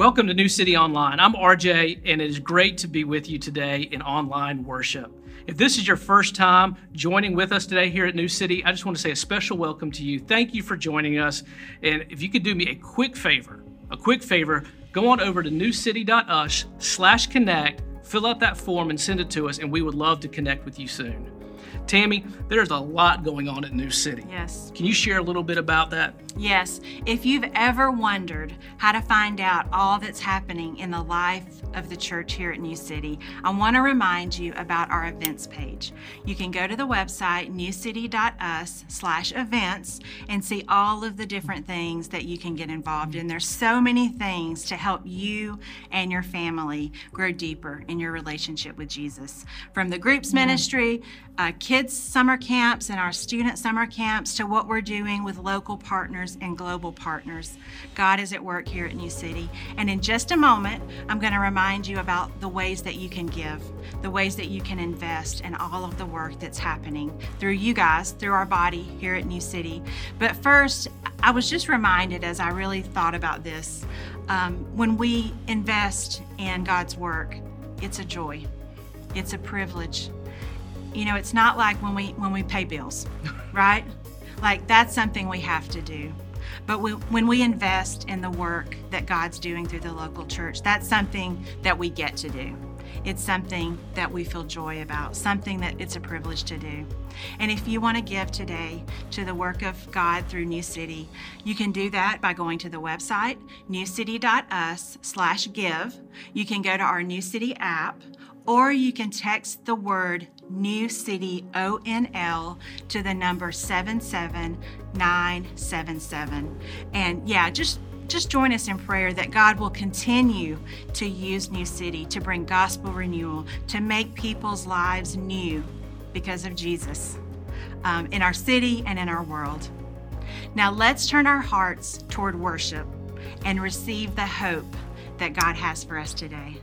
Welcome to New City Online. I'm RJ, and it is great to be with you today in online worship. If this is your first time joining with us today here at New City, I just want to say a special welcome to you. Thank you for joining us. And if you could do me a quick favor, a quick favor, go on over to newcity.us slash connect, fill out that form and send it to us, and we would love to connect with you soon. Tammy, there's a lot going on at New City. Yes. Can you share a little bit about that? Yes. If you've ever wondered how to find out all that's happening in the life of the church here at New City, I want to remind you about our events page. You can go to the website newcity.us slash events and see all of the different things that you can get involved in. There's so many things to help you and your family grow deeper in your relationship with Jesus. From the groups ministry, uh, kids' summer camps and our student summer camps to what we're doing with local partners and global partners. God is at work here at New City. And in just a moment, I'm going to remind you about the ways that you can give, the ways that you can invest in all of the work that's happening through you guys, through our body here at New City. But first, I was just reminded as I really thought about this um, when we invest in God's work, it's a joy, it's a privilege you know, it's not like when we when we pay bills, right? Like that's something we have to do. But we, when we invest in the work that God's doing through the local church, that's something that we get to do. It's something that we feel joy about, something that it's a privilege to do. And if you want to give today to the work of God through New City, you can do that by going to the website, newcity.us slash give. You can go to our New City app, or you can text the word New City ONL to the number 77977. And yeah, just just join us in prayer that God will continue to use New City to bring gospel renewal, to make people's lives new because of Jesus um, in our city and in our world. Now let's turn our hearts toward worship and receive the hope that God has for us today.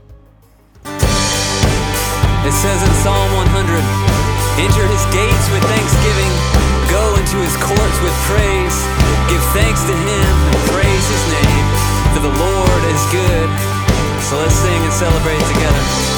It says in Psalm 100 Enter his gates with thanksgiving, go into his courts with praise. Give thanks to him and praise his name, for the Lord is good. So let's sing and celebrate together.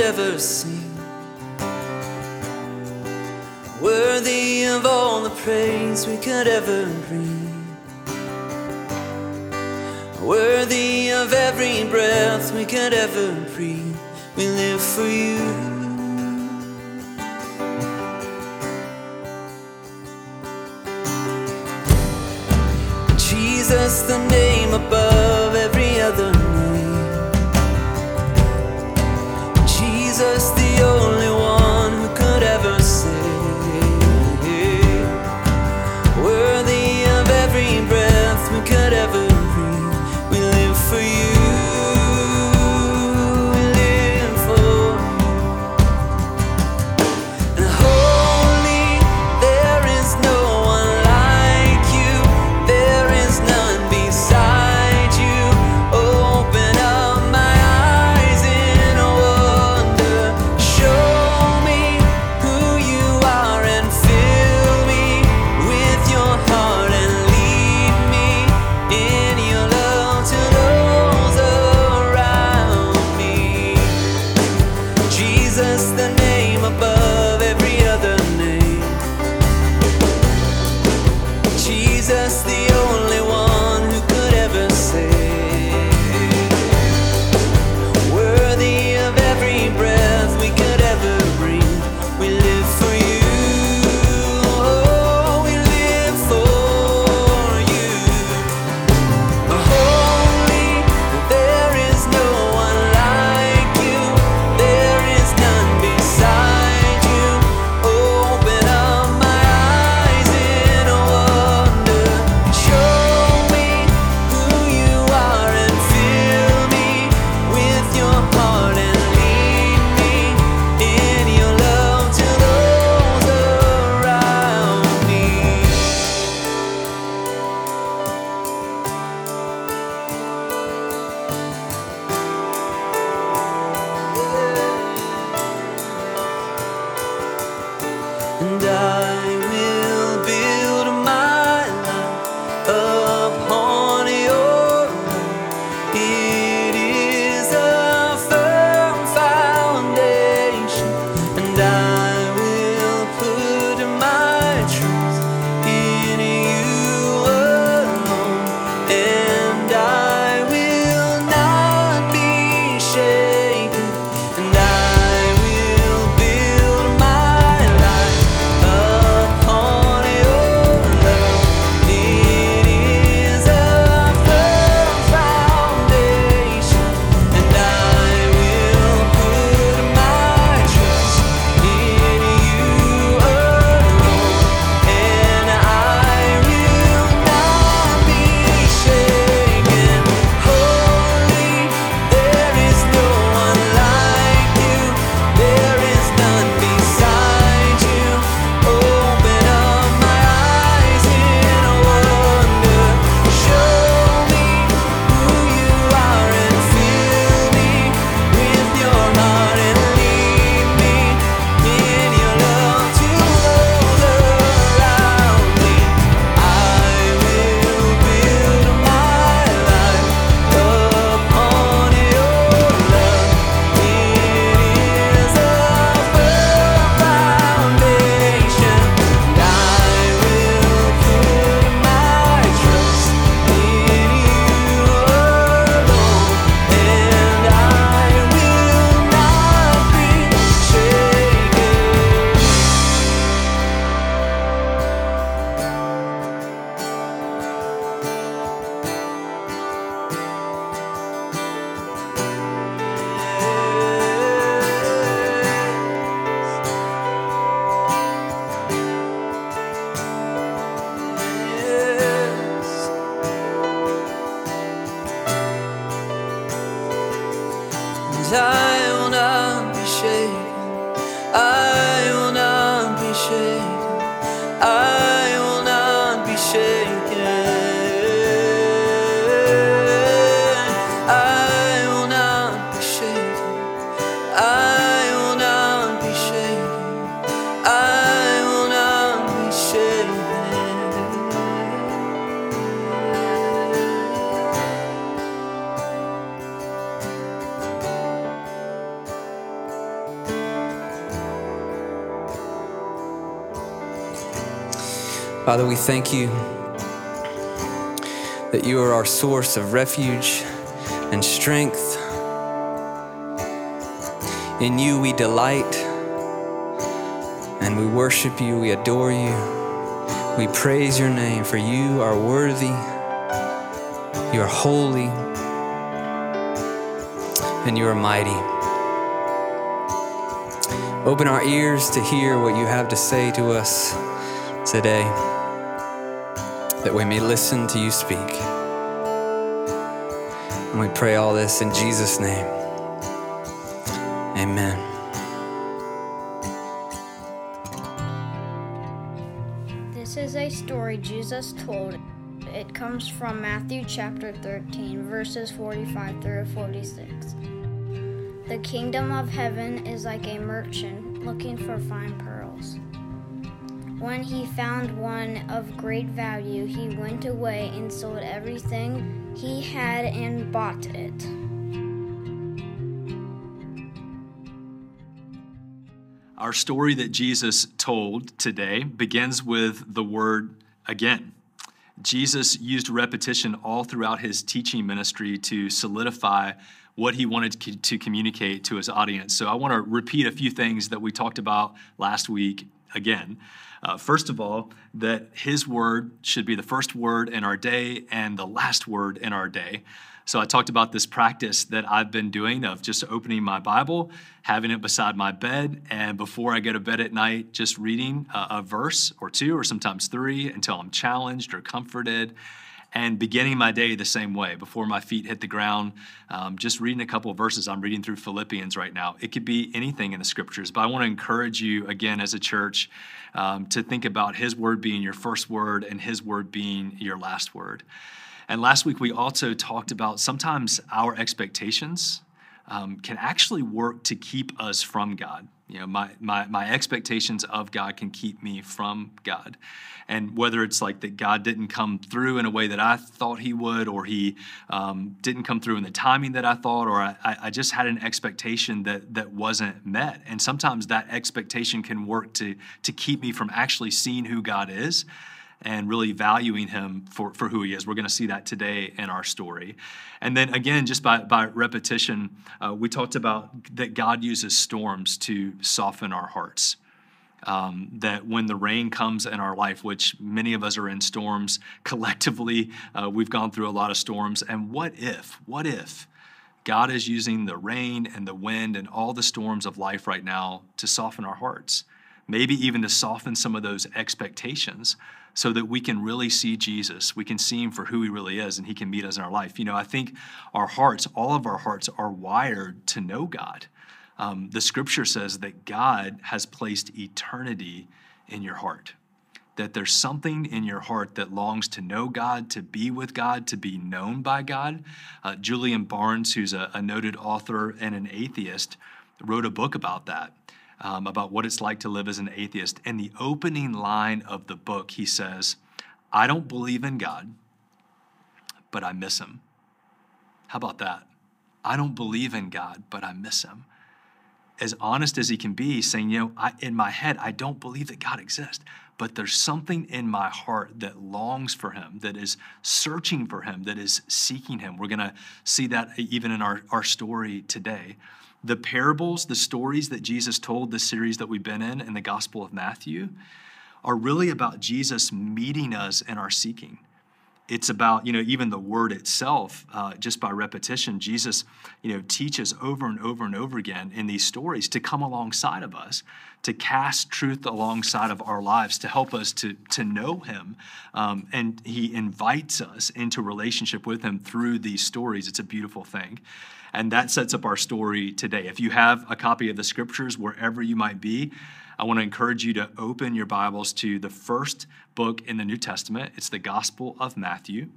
ever seen, Worthy of all the praise we could ever dream. Worthy of every breath we could ever breathe. We live for you. Jesus, the name above every other Jesus, the only one. Father, we thank you that you are our source of refuge and strength. In you we delight and we worship you, we adore you, we praise your name, for you are worthy, you are holy, and you are mighty. Open our ears to hear what you have to say to us today, that we may listen to you speak. And we pray all this in Jesus' name. Amen. This is a story Jesus told. It comes from Matthew chapter 13, verses 45 through 46. The kingdom of heaven is like a merchant looking for fine pearls. When he found one of great value, he went away and sold everything he had and bought it. Our story that Jesus told today begins with the word again. Jesus used repetition all throughout his teaching ministry to solidify what he wanted to- communicate to his audience. So I want to repeat a few things that we talked about last week again. Uh, first of all, that his word should be the first word in our day and the last word in our day. So I talked about this practice that I've been doing of just opening my Bible, having it beside my bed, and before I go to bed at night, just reading a, a verse or two, or sometimes three, until I'm challenged or comforted, and beginning my day the same way. Before my feet hit the ground, um, just reading a couple verses. I'm reading through Philippians right now. It could be anything in the scriptures, but I want to encourage you again as a church um, to think about His word being your first word and His word being your last word. And last week, we also talked about sometimes our expectations um, can actually work to keep us from God. You know, my, my, my expectations of God can keep me from God. And whether it's like that God didn't come through in a way that I thought he would, or he um, didn't come through in the timing that I thought, or I, I just had an expectation that, that wasn't met. And sometimes that expectation can work to, to keep me from actually seeing who God is and really valuing him for, for who he is. We're going to see that today in our story. And then again, just by, by repetition, uh, we talked about that God uses storms to soften our hearts. Um, that when the rain comes in our life, which many of us are in storms collectively, uh, we've gone through a lot of storms. And what if, what if God is using the rain and the wind and all the storms of life right now to soften our hearts? Maybe even to soften some of those expectations so that we can really see Jesus. We can see him for who he really is and he can meet us in our life. You know, I think our hearts, all of our hearts, are wired to know God. Um, the scripture says that God has placed eternity in your heart. That there's something in your heart that longs to know God, to be with God, to be known by God. Uh, Julian Barnes, who's a, a noted author and an atheist, wrote a book about that um, about what it's like to live as an atheist. In the opening line of the book, he says, I don't believe in God, but I miss him. How about that? I don't believe in God, but I miss him. As honest as he can be, saying, you know, I, in my head, I don't believe that God exists, but there's something in my heart that longs for him, that is searching for him, that is seeking him. We're going to see that even in our, our story today the parables, the stories that Jesus told, the series that we've been in in the Gospel of Matthew, are really about Jesus meeting us in our seeking. It's about, you know, even the word itself, uh, just by repetition, Jesus, you know, teaches over and over and over again in these stories to come alongside of us, to cast truth alongside of our lives, to help us to, to know Him. Um, and He invites us into relationship with Him through these stories. It's a beautiful thing. And that sets up our story today. If you have a copy of the scriptures, wherever you might be, I want to encourage you to open your Bibles to the first book in the New Testament. It's the Gospel of Matthew.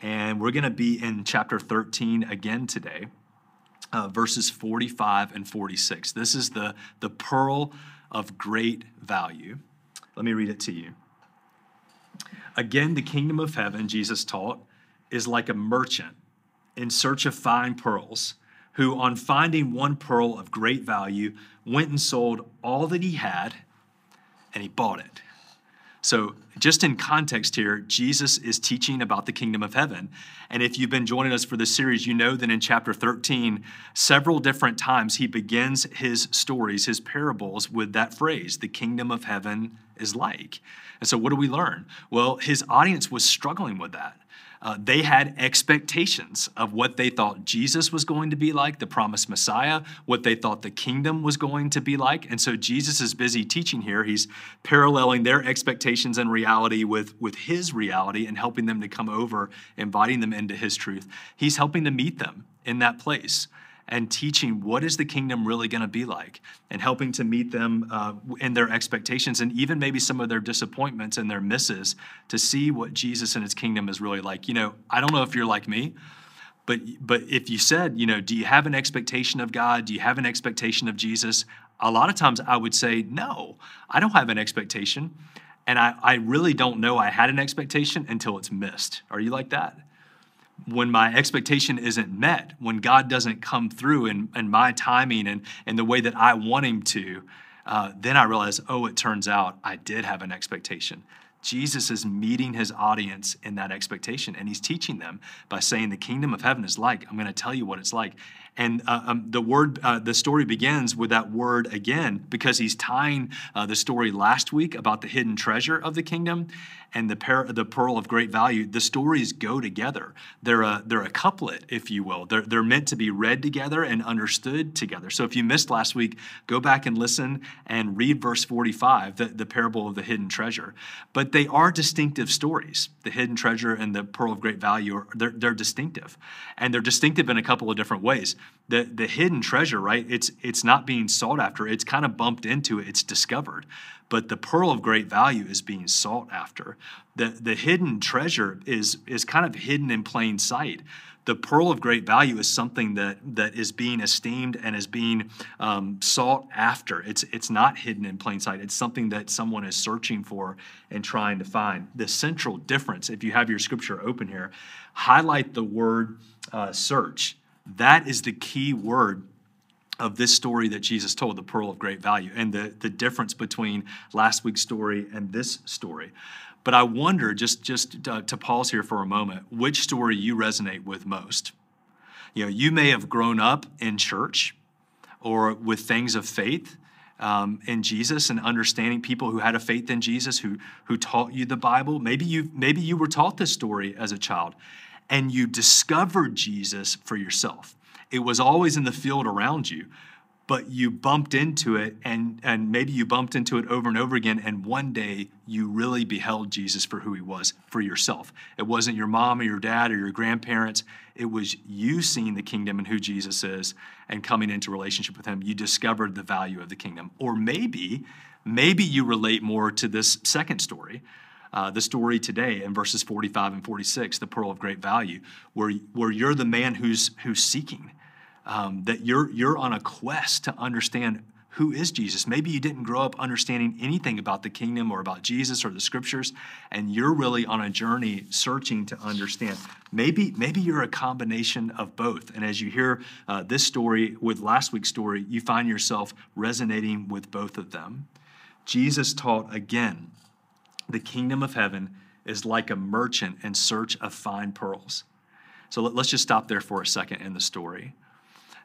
And we're going to be in chapter 13 again today, uh, verses 45 and 46. This is the, the pearl of great value. Let me read it to you. Again, the kingdom of heaven, Jesus taught, is like a merchant in search of fine pearls, who, on finding one pearl of great value, went and sold all that he had and he bought it. So, just in context here, Jesus is teaching about the kingdom of heaven. And if you've been joining us for this series, you know that in chapter 13, several different times he begins his stories, his parables, with that phrase, the kingdom of heaven is like. And so, what do we learn? Well, his audience was struggling with that. Uh, they had expectations of what they thought Jesus was going to be like, the promised Messiah, what they thought the kingdom was going to be like. And so Jesus is busy teaching here. He's paralleling their expectations and reality with, with his reality and helping them to come over, inviting them into his truth. He's helping to meet them in that place and teaching what is the kingdom really going to be like and helping to meet them uh, in their expectations and even maybe some of their disappointments and their misses to see what jesus and his kingdom is really like. You know i don't know if you're like me but but if you said you know do you have an expectation of god? Do you have an expectation of jesus? A lot of times i would say no i don't have an expectation. And i, I really don't know i had an expectation until it's missed. Are you like that when my expectation isn't met, when God doesn't come through in, in my timing and, and the way that I want Him to, uh, then I realize, oh, it turns out I did have an expectation. Jesus is meeting his audience in that expectation, and he's teaching them by saying, The kingdom of heaven is like. I'm going to tell you what it's like. And uh, um, the word, uh, the story begins with that word again because he's tying uh, the story last week about the hidden treasure of the kingdom and the, par- the pearl of great value. The stories go together. They're a, they're a couplet, if you will. They're, they're meant to be read together and understood together. So if you missed last week, go back and listen and read verse 45, the, the parable of the hidden treasure. But they are distinctive stories. The hidden treasure and the pearl of great value, are, they're, they're distinctive. And they're distinctive in a couple of different ways the the hidden treasure right? It's it's not being sought after. It's kind of bumped into it. It's discovered. But the pearl of great value is being sought after. The the hidden treasure is is kind of hidden in plain sight. The pearl of great value is something that that is being esteemed and is being um, sought after. It's it's not hidden in plain sight. It's something that someone is searching for and trying to find. The central difference if you have your scripture open here highlight the word uh, search that is the key word of this story that Jesus told, the pearl of great value, and the, the difference between last week's story and this story. But I wonder, just, just to, to pause here for a moment, which story you resonate with most. You know, you may have grown up in church or with things of faith um, in Jesus and understanding people who had a faith in Jesus who, who taught you the Bible. Maybe you, maybe you were taught this story as a child and you discovered Jesus for yourself. It was always in the field around you, but you bumped into it and, and maybe you bumped into it over and over again. And one day you really beheld Jesus for who he was for yourself. It wasn't your mom or your dad or your grandparents. It was you seeing the kingdom and who Jesus is and coming into relationship with him. You discovered the value of the kingdom. Or maybe, maybe you relate more to this second story uh, the story today in verses 45 and 46, the pearl of great value, where, where you're the man who's, who's seeking, um, that you're, you're on a quest to understand who is Jesus. Maybe you didn't grow up understanding anything about the kingdom or about Jesus or the scriptures, and you're really on a journey searching to understand. Maybe, maybe you're a combination of both. And as you hear uh, this story with last week's story, you find yourself resonating with both of them. Jesus taught again the kingdom of heaven is like a merchant in search of fine pearls. So let, us just stop there for a second in the story.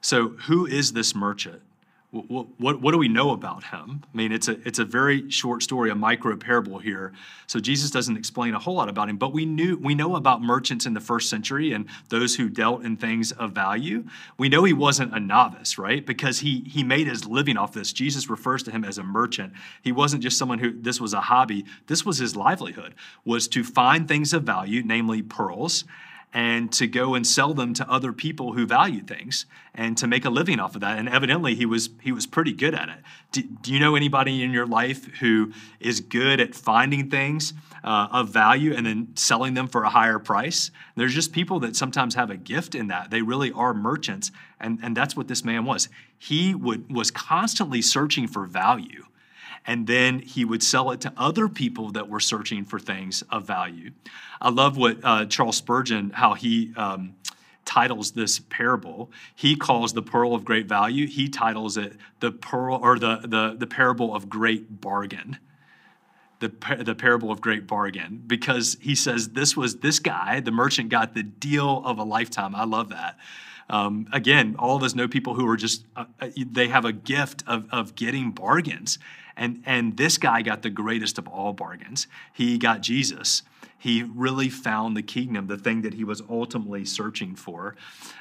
So, who is this merchant? What, what, what, do we know about him? I mean, it's a, it's a very short story, a micro parable here. So Jesus doesn't explain a whole lot about him, but we knew we know about merchants in the first century and those who dealt in things of value. We know he wasn't a novice, right? Because he he made his living off this. Jesus refers to him as a merchant. He wasn't just someone who this was a hobby. This was his livelihood, was to find things of value, namely pearls, and to go and sell them to other people who value things and to make a living off of that. And evidently, he was he was pretty good at it. Do, do you know anybody in your life who is good at finding things uh, of value and then selling them for a higher price? There's just people that sometimes have a gift in that. They really are merchants, and and that's what this man was. He would was constantly searching for value and then he would sell it to other people that were searching for things of value. I love what uh, Charles Spurgeon, how he um, titles this parable. He calls the pearl of great value, he titles it the pearl or the, the, the parable of great bargain. The, the parable of great bargain because he says this was this guy the merchant got the deal of a lifetime i love that um, again, all of us know people who are just, uh, uh, they have a gift of, of getting bargains. And, and this guy got the greatest of all bargains. He got Jesus. He really found the kingdom, the thing that he was ultimately searching for.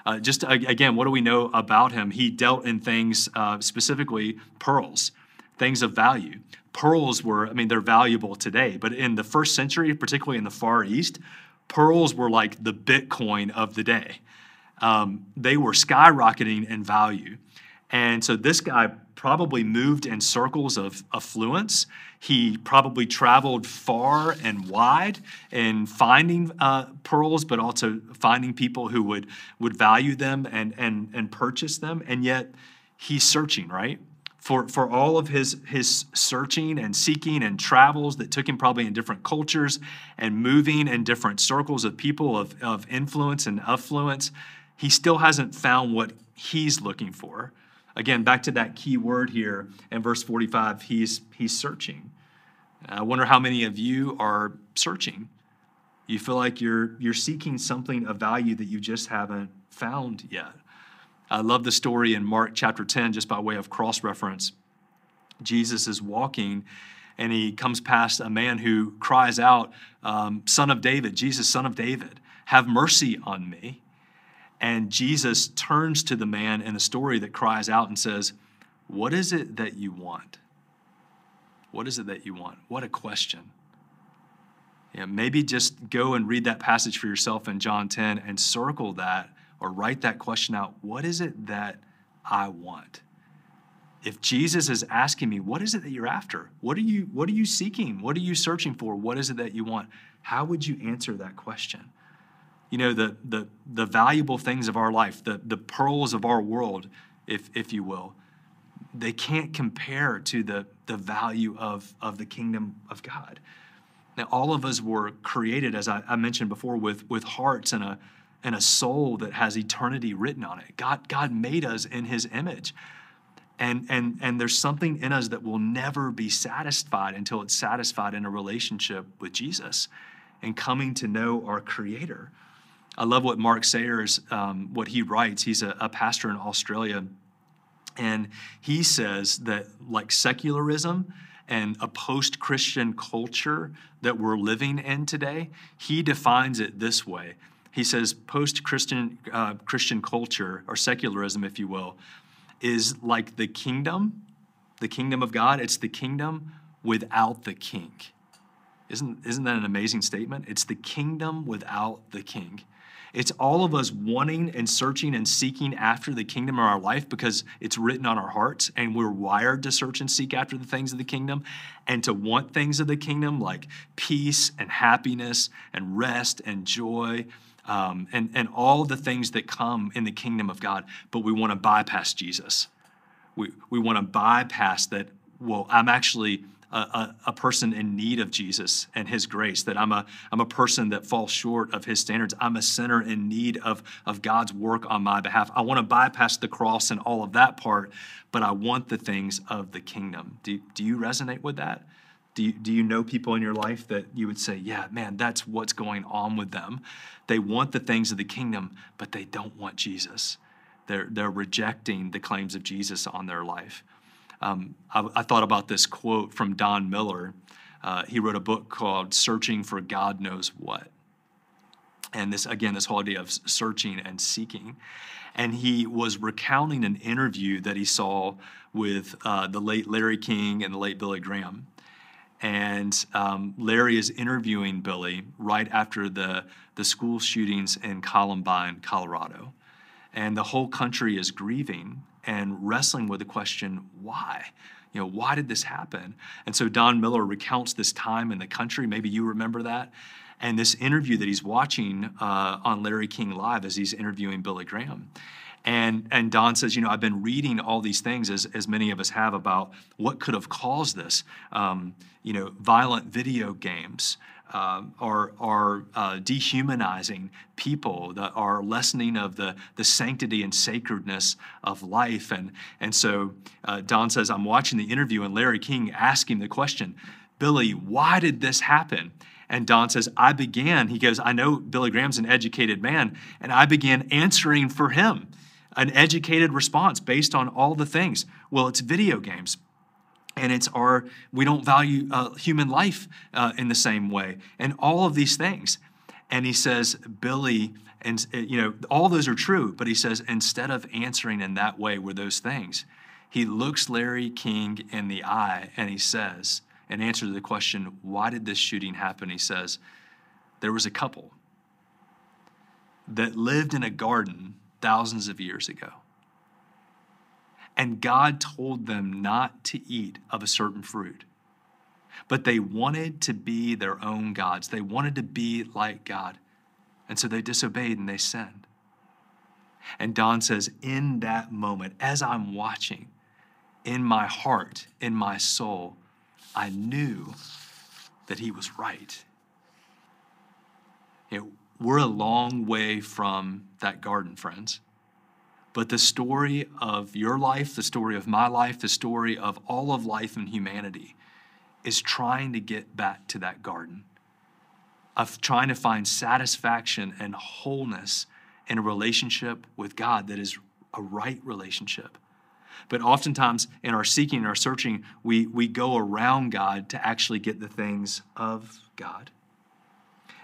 Uh, just again, what do we know about him? He dealt in things, uh, specifically pearls, things of value. Pearls were, I mean, they're valuable today, but in the first century, particularly in the Far East, pearls were like the Bitcoin of the day um, they were skyrocketing in value. And so this guy probably moved in circles of affluence. He probably traveled far and wide in finding uh, pearls, but also finding people who would, would value them and, and, and purchase them. And yet he's searching, right? For, for all of his, his searching and seeking and travels that took him probably in different cultures and moving in different circles of people of, of influence and affluence, he still hasn't found what he's looking for. Again, back to that key word here in verse 45, he's, he's searching. I wonder how many of you are searching. You feel like you're, you're seeking something of value that you just haven't found yet. I love the story in Mark chapter 10, just by way of cross reference. Jesus is walking and he comes past a man who cries out, um, Son of David, Jesus, Son of David, have mercy on me. And Jesus turns to the man in the story that cries out and says, What is it that you want? What is it that you want? What a question. Yeah, maybe just go and read that passage for yourself in John 10 and circle that or write that question out. What is it that I want? If Jesus is asking me, what is it that you're after? What are you what are you seeking? What are you searching for? What is it that you want? How would you answer that question? You know, the, the, the valuable things of our life, the, the pearls of our world, if, if you will, they can't compare to the, the value of, of the kingdom of God. Now, all of us were created, as I, I mentioned before, with, with hearts and a, and a soul that has eternity written on it. God, God made us in his image. And, and, and there's something in us that will never be satisfied until it's satisfied in a relationship with Jesus and coming to know our Creator. I love what Mark Sayers, um, what he writes. He's a, a pastor in Australia. And he says that, like secularism and a post Christian culture that we're living in today, he defines it this way. He says post Christian uh, Christian culture, or secularism, if you will, is like the kingdom, the kingdom of God. It's the kingdom without the king. Isn't, isn't that an amazing statement? It's the kingdom without the king. It's all of us wanting and searching and seeking after the kingdom of our life because it's written on our hearts and we're wired to search and seek after the things of the kingdom and to want things of the kingdom like peace and happiness and rest and joy. Um, and, and all the things that come in the kingdom of God, but we want to bypass Jesus. We, we want to bypass that, well, I'm actually a, a, person in need of Jesus and his grace, that I'm a, I'm a person that falls short of his standards. I'm a sinner in need of, of God's work on my behalf. I want to bypass the cross and all of that part, but I want the things of the kingdom. Do, do you resonate with that? Do you, do you know people in your life that you would say, yeah, man, that's what's going on with them? They want the things of the kingdom, but they don't want Jesus. They're, they're rejecting the claims of Jesus on their life. Um, I, I, thought about this quote from Don Miller. Uh, he wrote a book called Searching for God Knows What. And this, again, this whole idea of searching and seeking. And he was recounting an interview that he saw with uh, the late Larry King and the late Billy Graham. And um, Larry is interviewing Billy right after the, the school shootings in Columbine, Colorado. And the whole country is grieving and wrestling with the question why? You know, why did this happen? And so Don Miller recounts this time in the country. Maybe you remember that. And this interview that he's watching uh, on Larry King Live as he's interviewing Billy Graham. And, and Don says, you know, I've been reading all these things, as, as many of us have, about what could have caused this. Um, you know, violent video games, uh, are, are uh, dehumanizing people, that are lessening of the, the sanctity and sacredness of life. And, and so uh, Don says, I'm watching the interview, and Larry King asking the question, Billy, why did this happen? And Don says, I began, he goes, I know Billy Graham's an educated man, and I began answering for him an educated response based on all the things. Well, it's video games and it's our we don't value uh, human life uh, in the same way. And all of these things. And he says billy and uh, you know all those are true but he says instead of answering in that way with those things. He looks larry king in the eye and he says in answer to the question why did this shooting happen? He says there was a couple that lived in a garden thousands of years ago and God told them not to eat of a certain fruit. But they wanted to be their own gods. They wanted to be like God. And so they disobeyed and they sinned. And Don says, in that moment, as I'm watching, in my heart, in my soul, I knew that he was right. You know, we're a long way from that garden, friends. But the story of your life, the story of my life, the story of all of life and humanity is trying to get back to that garden, of trying to find satisfaction and wholeness in a relationship with God that is a right relationship. But oftentimes in our seeking our searching, we, we go around God to actually get the things of God.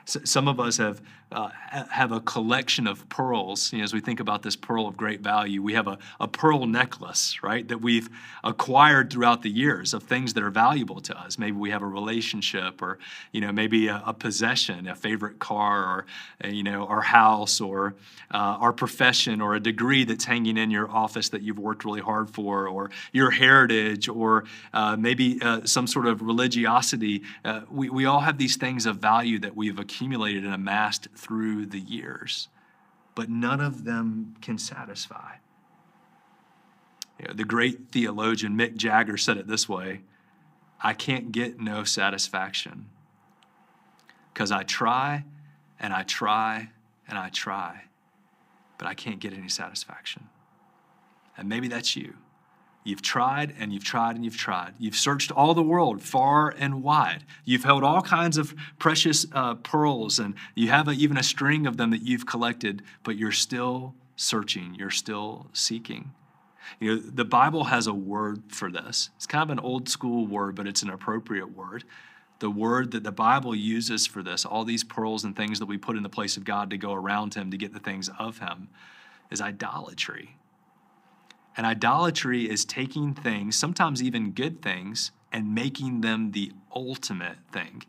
So some of us have uh, have a collection of pearls. You know, as we think about this pearl of great value, we have a, a pearl necklace, right, that we've acquired throughout the years of things that are valuable to us. Maybe we have a relationship, or you know, maybe a, a possession, a favorite car, or uh, you know, our house, or uh, our profession, or a degree that's hanging in your office that you've worked really hard for, or your heritage, or uh, maybe uh, some sort of religiosity. We, we all have these things of value that we've accumulated and amassed through the years, but none of them can satisfy. You know, the great theologian Mick Jagger said it this way I can't get no satisfaction because I try and I try and I try, but I can't get any satisfaction. And maybe that's you. You've tried and you've tried and you've tried. You've searched all the world far and wide. You've held all kinds of precious uh, pearls and you have a, even a string of them that you've collected, but you're still searching, you're still seeking. You know, the Bible has a word for this. It's kind of an old school word, but it's an appropriate word. The word that the Bible uses for this, all these pearls and things that we put in the place of God to go around Him to get the things of Him, is idolatry. And idolatry is taking things, sometimes even good things, and making them the ultimate thing.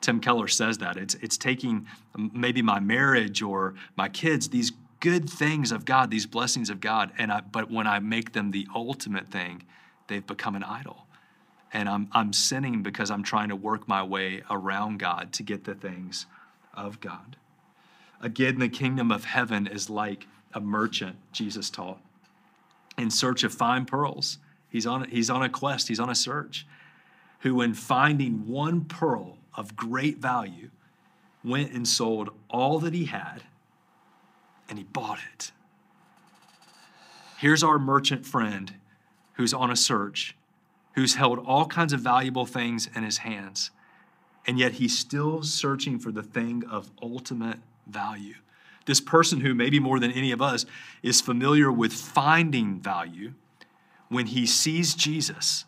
Tim Keller says that. It's, it's taking maybe my marriage or my kids, these good things of God, these blessings of God, and I, but when I make them the ultimate thing, they've become an idol. And I'm, I'm sinning because I'm trying to work my way around God to get the things of God. Again, the kingdom of heaven is like a merchant, Jesus taught in search of fine pearls. He's on, he's on a quest, he's on a search. Who, in finding one pearl of great value, went and sold all that he had and he bought it. Here's our merchant friend who's on a search, who's held all kinds of valuable things in his hands, and yet he's still searching for the thing of ultimate value. This person who, maybe more than any of us, is familiar with finding value, when he sees Jesus,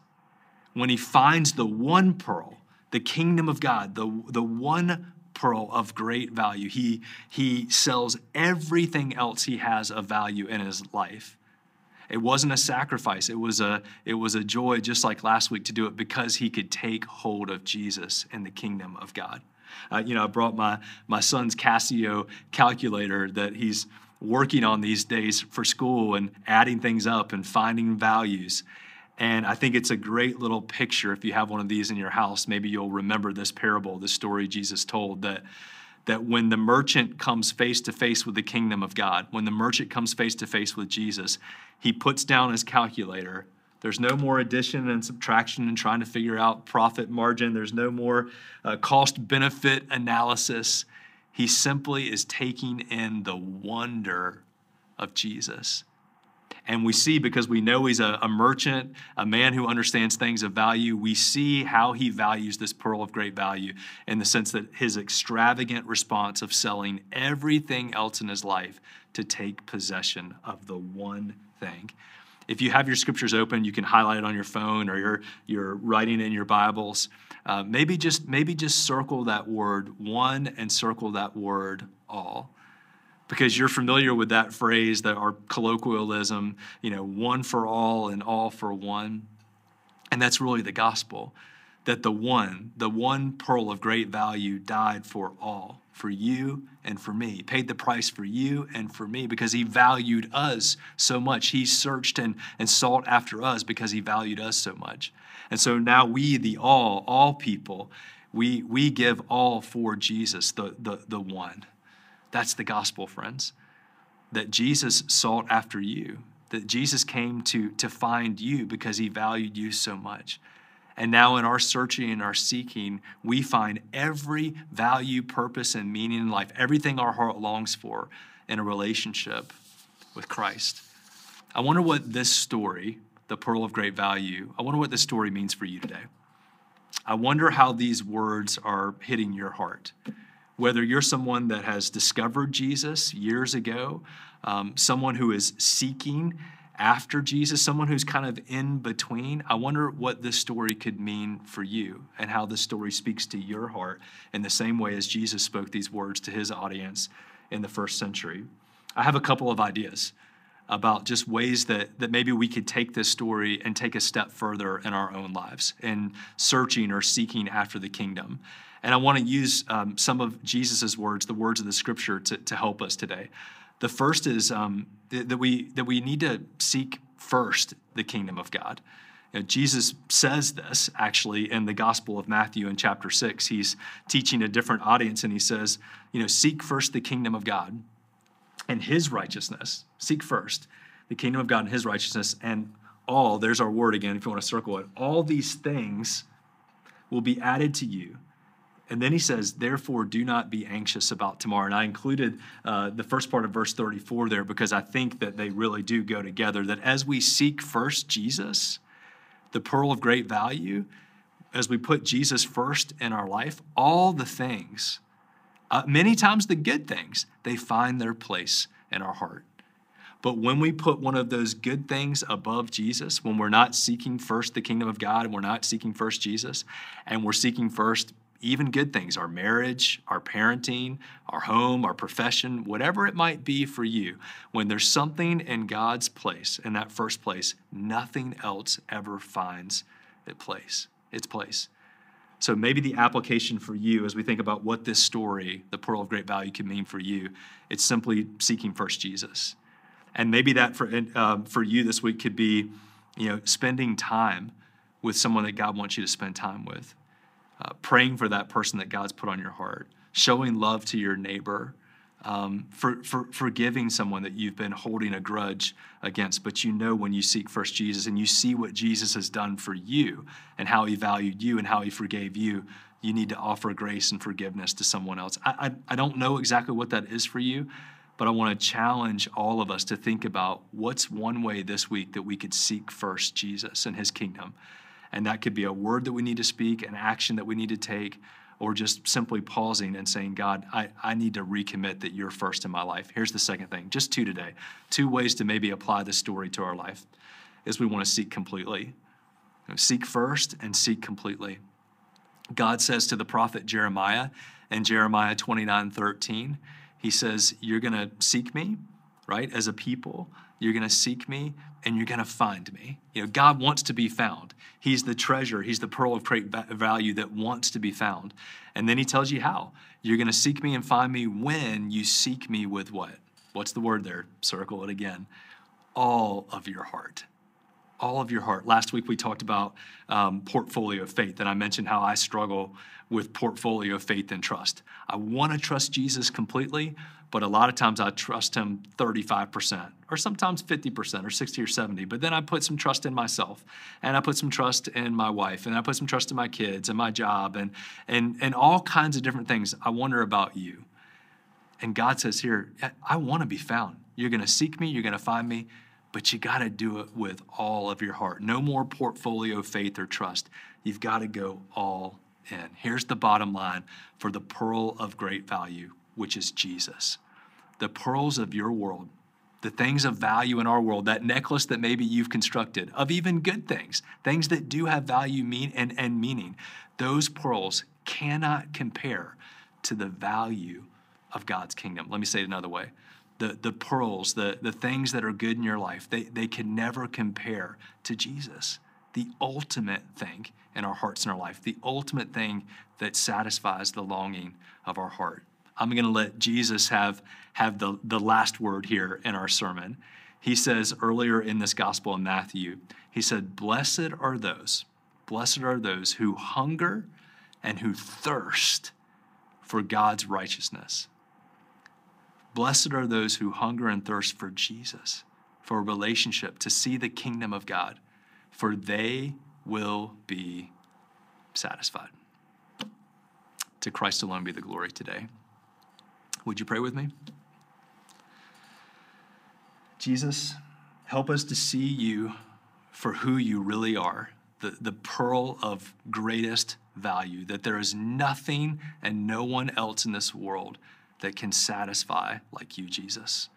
when he finds the one pearl, the kingdom of God, the, the one pearl of great value, he, he sells everything else he has of value in his life. It wasn't a sacrifice. It was a, it was a joy, just like last week, to do it because he could take hold of Jesus and the kingdom of God. Uh, you know, I brought my, my son's Casio calculator that he's working on these days for school and adding things up and finding values. And I think it's a great little picture. If you have one of these in your house, maybe you'll remember this parable, the story Jesus told that that when the merchant comes face to face with the kingdom of God, when the merchant comes face to face with Jesus, he puts down his calculator. There's no more addition and subtraction and trying to figure out profit margin. There's no more uh, cost benefit analysis. He simply is taking in the wonder of Jesus. And we see because we know he's a, a, merchant, a man who understands things of value, we see how he values this pearl of great value in the sense that his extravagant response of selling everything else in his life to take possession of the one thing. If you have your scriptures open, you can highlight it on your phone or you're, writing in your Bibles. Uh, maybe just maybe just circle that word one and circle that word all because you're familiar with that phrase that our colloquialism, you know, one for all and all for one. And that's really the gospel that the one, the one pearl of great value died for all, for you and for me. He paid the price for you and for me because he valued us so much. He searched and, and sought after us because he valued us so much. And so now we, the all, all people, we, we give all for Jesus, the, the, the one. That's the gospel, friends. That Jesus sought after you, that Jesus came to, to find you because he valued you so much. And now, in our searching and our seeking, we find every value, purpose, and meaning in life, everything our heart longs for in a relationship with Christ. I wonder what this story, the pearl of great value, I wonder what this story means for you today. I wonder how these words are hitting your heart whether you're someone that has discovered Jesus years ago, um, someone who is seeking after Jesus, someone who's kind of in between, I wonder what this story could mean for you and how this story speaks to your heart in the same way as Jesus spoke these words to his audience in the first century. I have a couple of ideas about just ways that, that maybe we could take this story and take a step further in our own lives in searching or seeking after the kingdom. And I want to use um, some of Jesus' words, the words of the scripture, to, to help us today. The first is um, that, we, that we need to seek first the kingdom of God. You know, Jesus says this actually in the Gospel of Matthew in chapter 6. He's teaching a different audience and he says, you know, seek first the kingdom of God and his righteousness. Seek first the kingdom of God and his righteousness, and all, there's our word again, if you want to circle it, all these things will be added to you. And then he says, therefore, do not be anxious about tomorrow. And I included uh, the first part of verse 34 there because I think that they really do go together. That as we seek first Jesus, the pearl of great value, as we put Jesus first in our life, all the things, uh, many times the good things, they find their place in our heart. But when we put one of those good things above Jesus, when we're not seeking first the kingdom of God and we're not seeking first Jesus, and we're seeking first even good things, our marriage, our parenting, our home, our profession, whatever it might be for you, when there's something in God's place, in that first place, nothing else ever finds its place. Its place. So maybe the application for you as we think about what this story, the pearl of great value, can mean for you, it's simply seeking first Jesus. And maybe that for, um, for you this week could be, you know, spending time with someone that God wants you to spend time with uh, praying for that person that God's put on your heart, showing love to your neighbor, um, for, for forgiving someone that you've been holding a grudge against. But you know when you seek first Jesus and you see what Jesus has done for you and how he valued you and how he forgave you, you need to offer grace and forgiveness to someone else. I, I, I don't know exactly what that is for you, but I want to challenge all of us to think about what's one way this week that we could seek first Jesus and his kingdom and that could be a word that we need to speak, an action that we need to take, or just simply pausing and saying, God, I, I need to recommit that you're first in my life. Here's the second thing, just two today. Two ways to maybe apply this story to our life is we want to seek completely. seek first and seek completely. God says to the prophet Jeremiah in Jeremiah 29 13, He says, You're going to seek me right? As a people, you're going to seek me and you're going to find me. You know, God wants to be found. He's the treasure, He's the pearl of great value that wants to be found. And then He tells you how. You're going to seek me and find me when you seek me with what? What's the word there? Circle it again. All of your heart all of your heart. Last week we talked about um, portfolio of faith, and I mentioned how I struggle with portfolio of faith and trust. I want to trust Jesus completely, but a lot of times I trust him 35%, or sometimes 50%, or 60 or 70. But then I put some trust in myself, and I put some trust in my wife, and I put some trust in my kids and my job, and and and all kinds of different things. I wonder about you. And God says here, I want to be found. You're going to seek me, you're going to find me, but you got to do it with all of your heart. No more portfolio faith or trust. You've got to go all in. Here's the bottom line for the pearl of great value, which is Jesus. The pearls of your world, the things of value in our world, that necklace that maybe you've constructed of even good things, things that do have value mean and, and meaning, those pearls cannot compare to the value of God's kingdom. Let me say it another way the, the pearls, the, the things that are good in your life, they, they can never compare to Jesus, the ultimate thing in our hearts and our life, the ultimate thing that satisfies the longing of our heart. I'm going to let Jesus have, have the, the last word here in our sermon. He says earlier in this gospel in Matthew, he said, Blessed are those, blessed are those who hunger and who thirst for God's righteousness. Blessed are those who hunger and thirst for Jesus, for a relationship, to see the kingdom of God, for they will be satisfied. To Christ alone be the glory today. Would you pray with me? Jesus, help us to see you for who you really are, the, the pearl of greatest value, that there is nothing and no one else in this world that can satisfy like you, Jesus.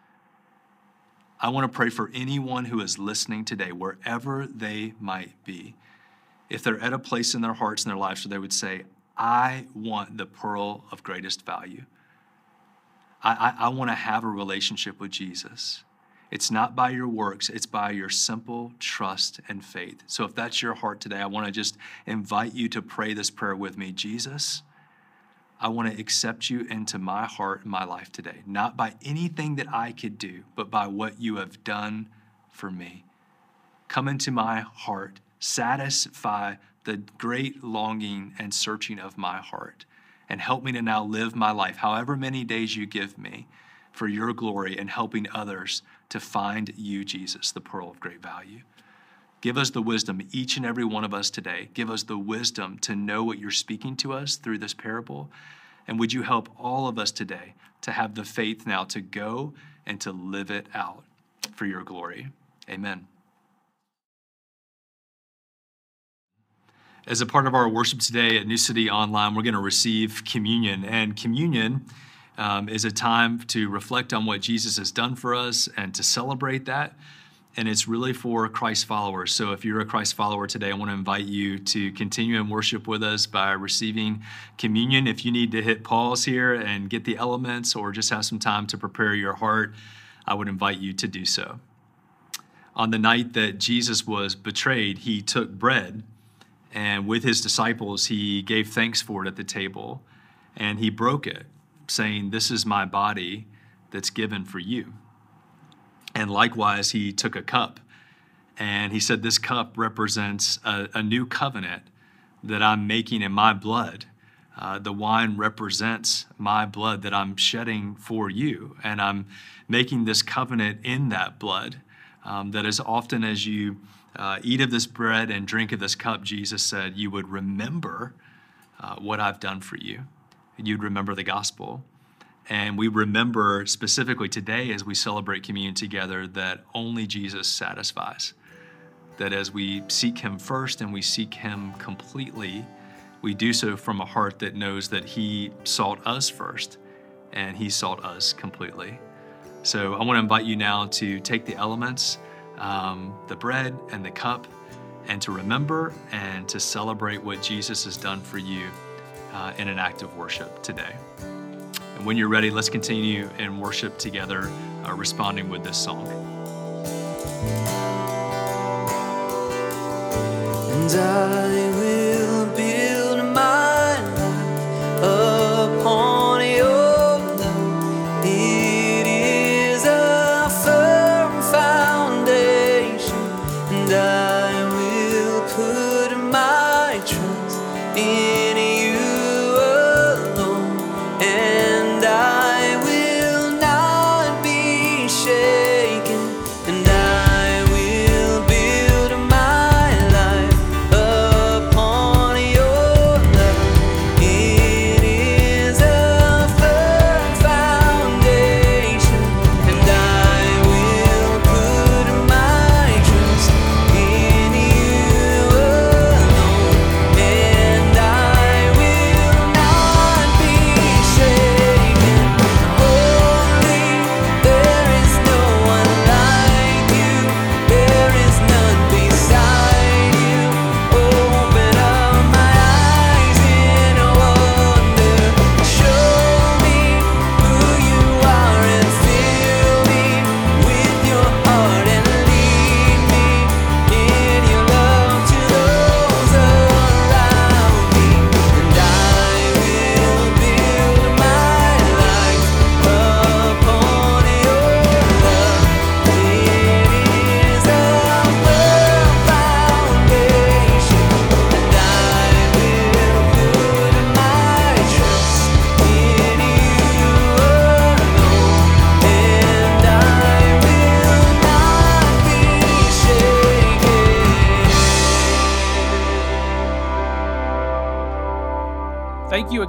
I want to pray for anyone who is listening today, wherever they might be. If they're at a place in their hearts and their lives where they would say, I want the pearl of greatest value. I, I, I want to have a relationship with Jesus. It's not by your works, it's by your simple trust and faith. So if that's your heart today, I want to just invite you to pray this prayer with me. Jesus, I want to accept you into my heart and my life today, not by anything that I could do, but by what you have done for me. Come into my heart, satisfy the great longing and searching of my heart, and help me to now live my life, however many days you give me, for your glory and helping others to find you, Jesus, the pearl of great value. Give us the wisdom, each and every one of us today. Give us the wisdom to know what you're speaking to us through this parable. And would you help all of us today to have the faith now to go and to live it out for your glory? Amen. As a part of our worship today at New City Online, we're going to receive communion. And communion um, is a time to reflect on what Jesus has done for us and to celebrate that and it's really for Christ followers. So if you're a Christ follower today, I want to invite you to continue in worship with us by receiving communion. If you need to hit pause here and get the elements or just have some time to prepare your heart, I would invite you to do so. On the night that Jesus was betrayed, he took bread and with his disciples, he gave thanks for it at the table and he broke it, saying, This is my body that's given for you. And likewise, he took a cup and he said, This cup represents a, a new covenant that I'm making in my blood. Uh, the wine represents my blood that I'm shedding for you. And I'm making this covenant in that blood. Um, that as often as you uh, eat of this bread and drink of this cup, Jesus said, you would remember uh, what I've done for you. You'd remember the gospel. And we remember specifically today as we celebrate communion together that only Jesus satisfies. That as we seek Him first and we seek Him completely, we do so from a heart that knows that He sought us first and He sought us completely. So I want to invite you now to take the elements, um, the bread and the cup, and to remember and to celebrate what Jesus has done for you uh, in an act of worship today. And when you're ready, let's continue in worship together, uh, responding with this song. And I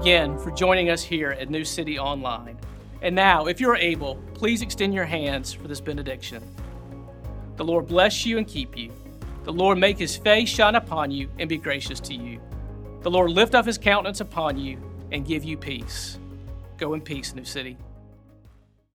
again for joining us here at New City Online. And now, if you're able, please extend your hands for this benediction. The Lord bless you and keep you. The Lord make his face shine upon you and be gracious to you. The Lord lift up his countenance upon you and give you peace. Go in peace, New City.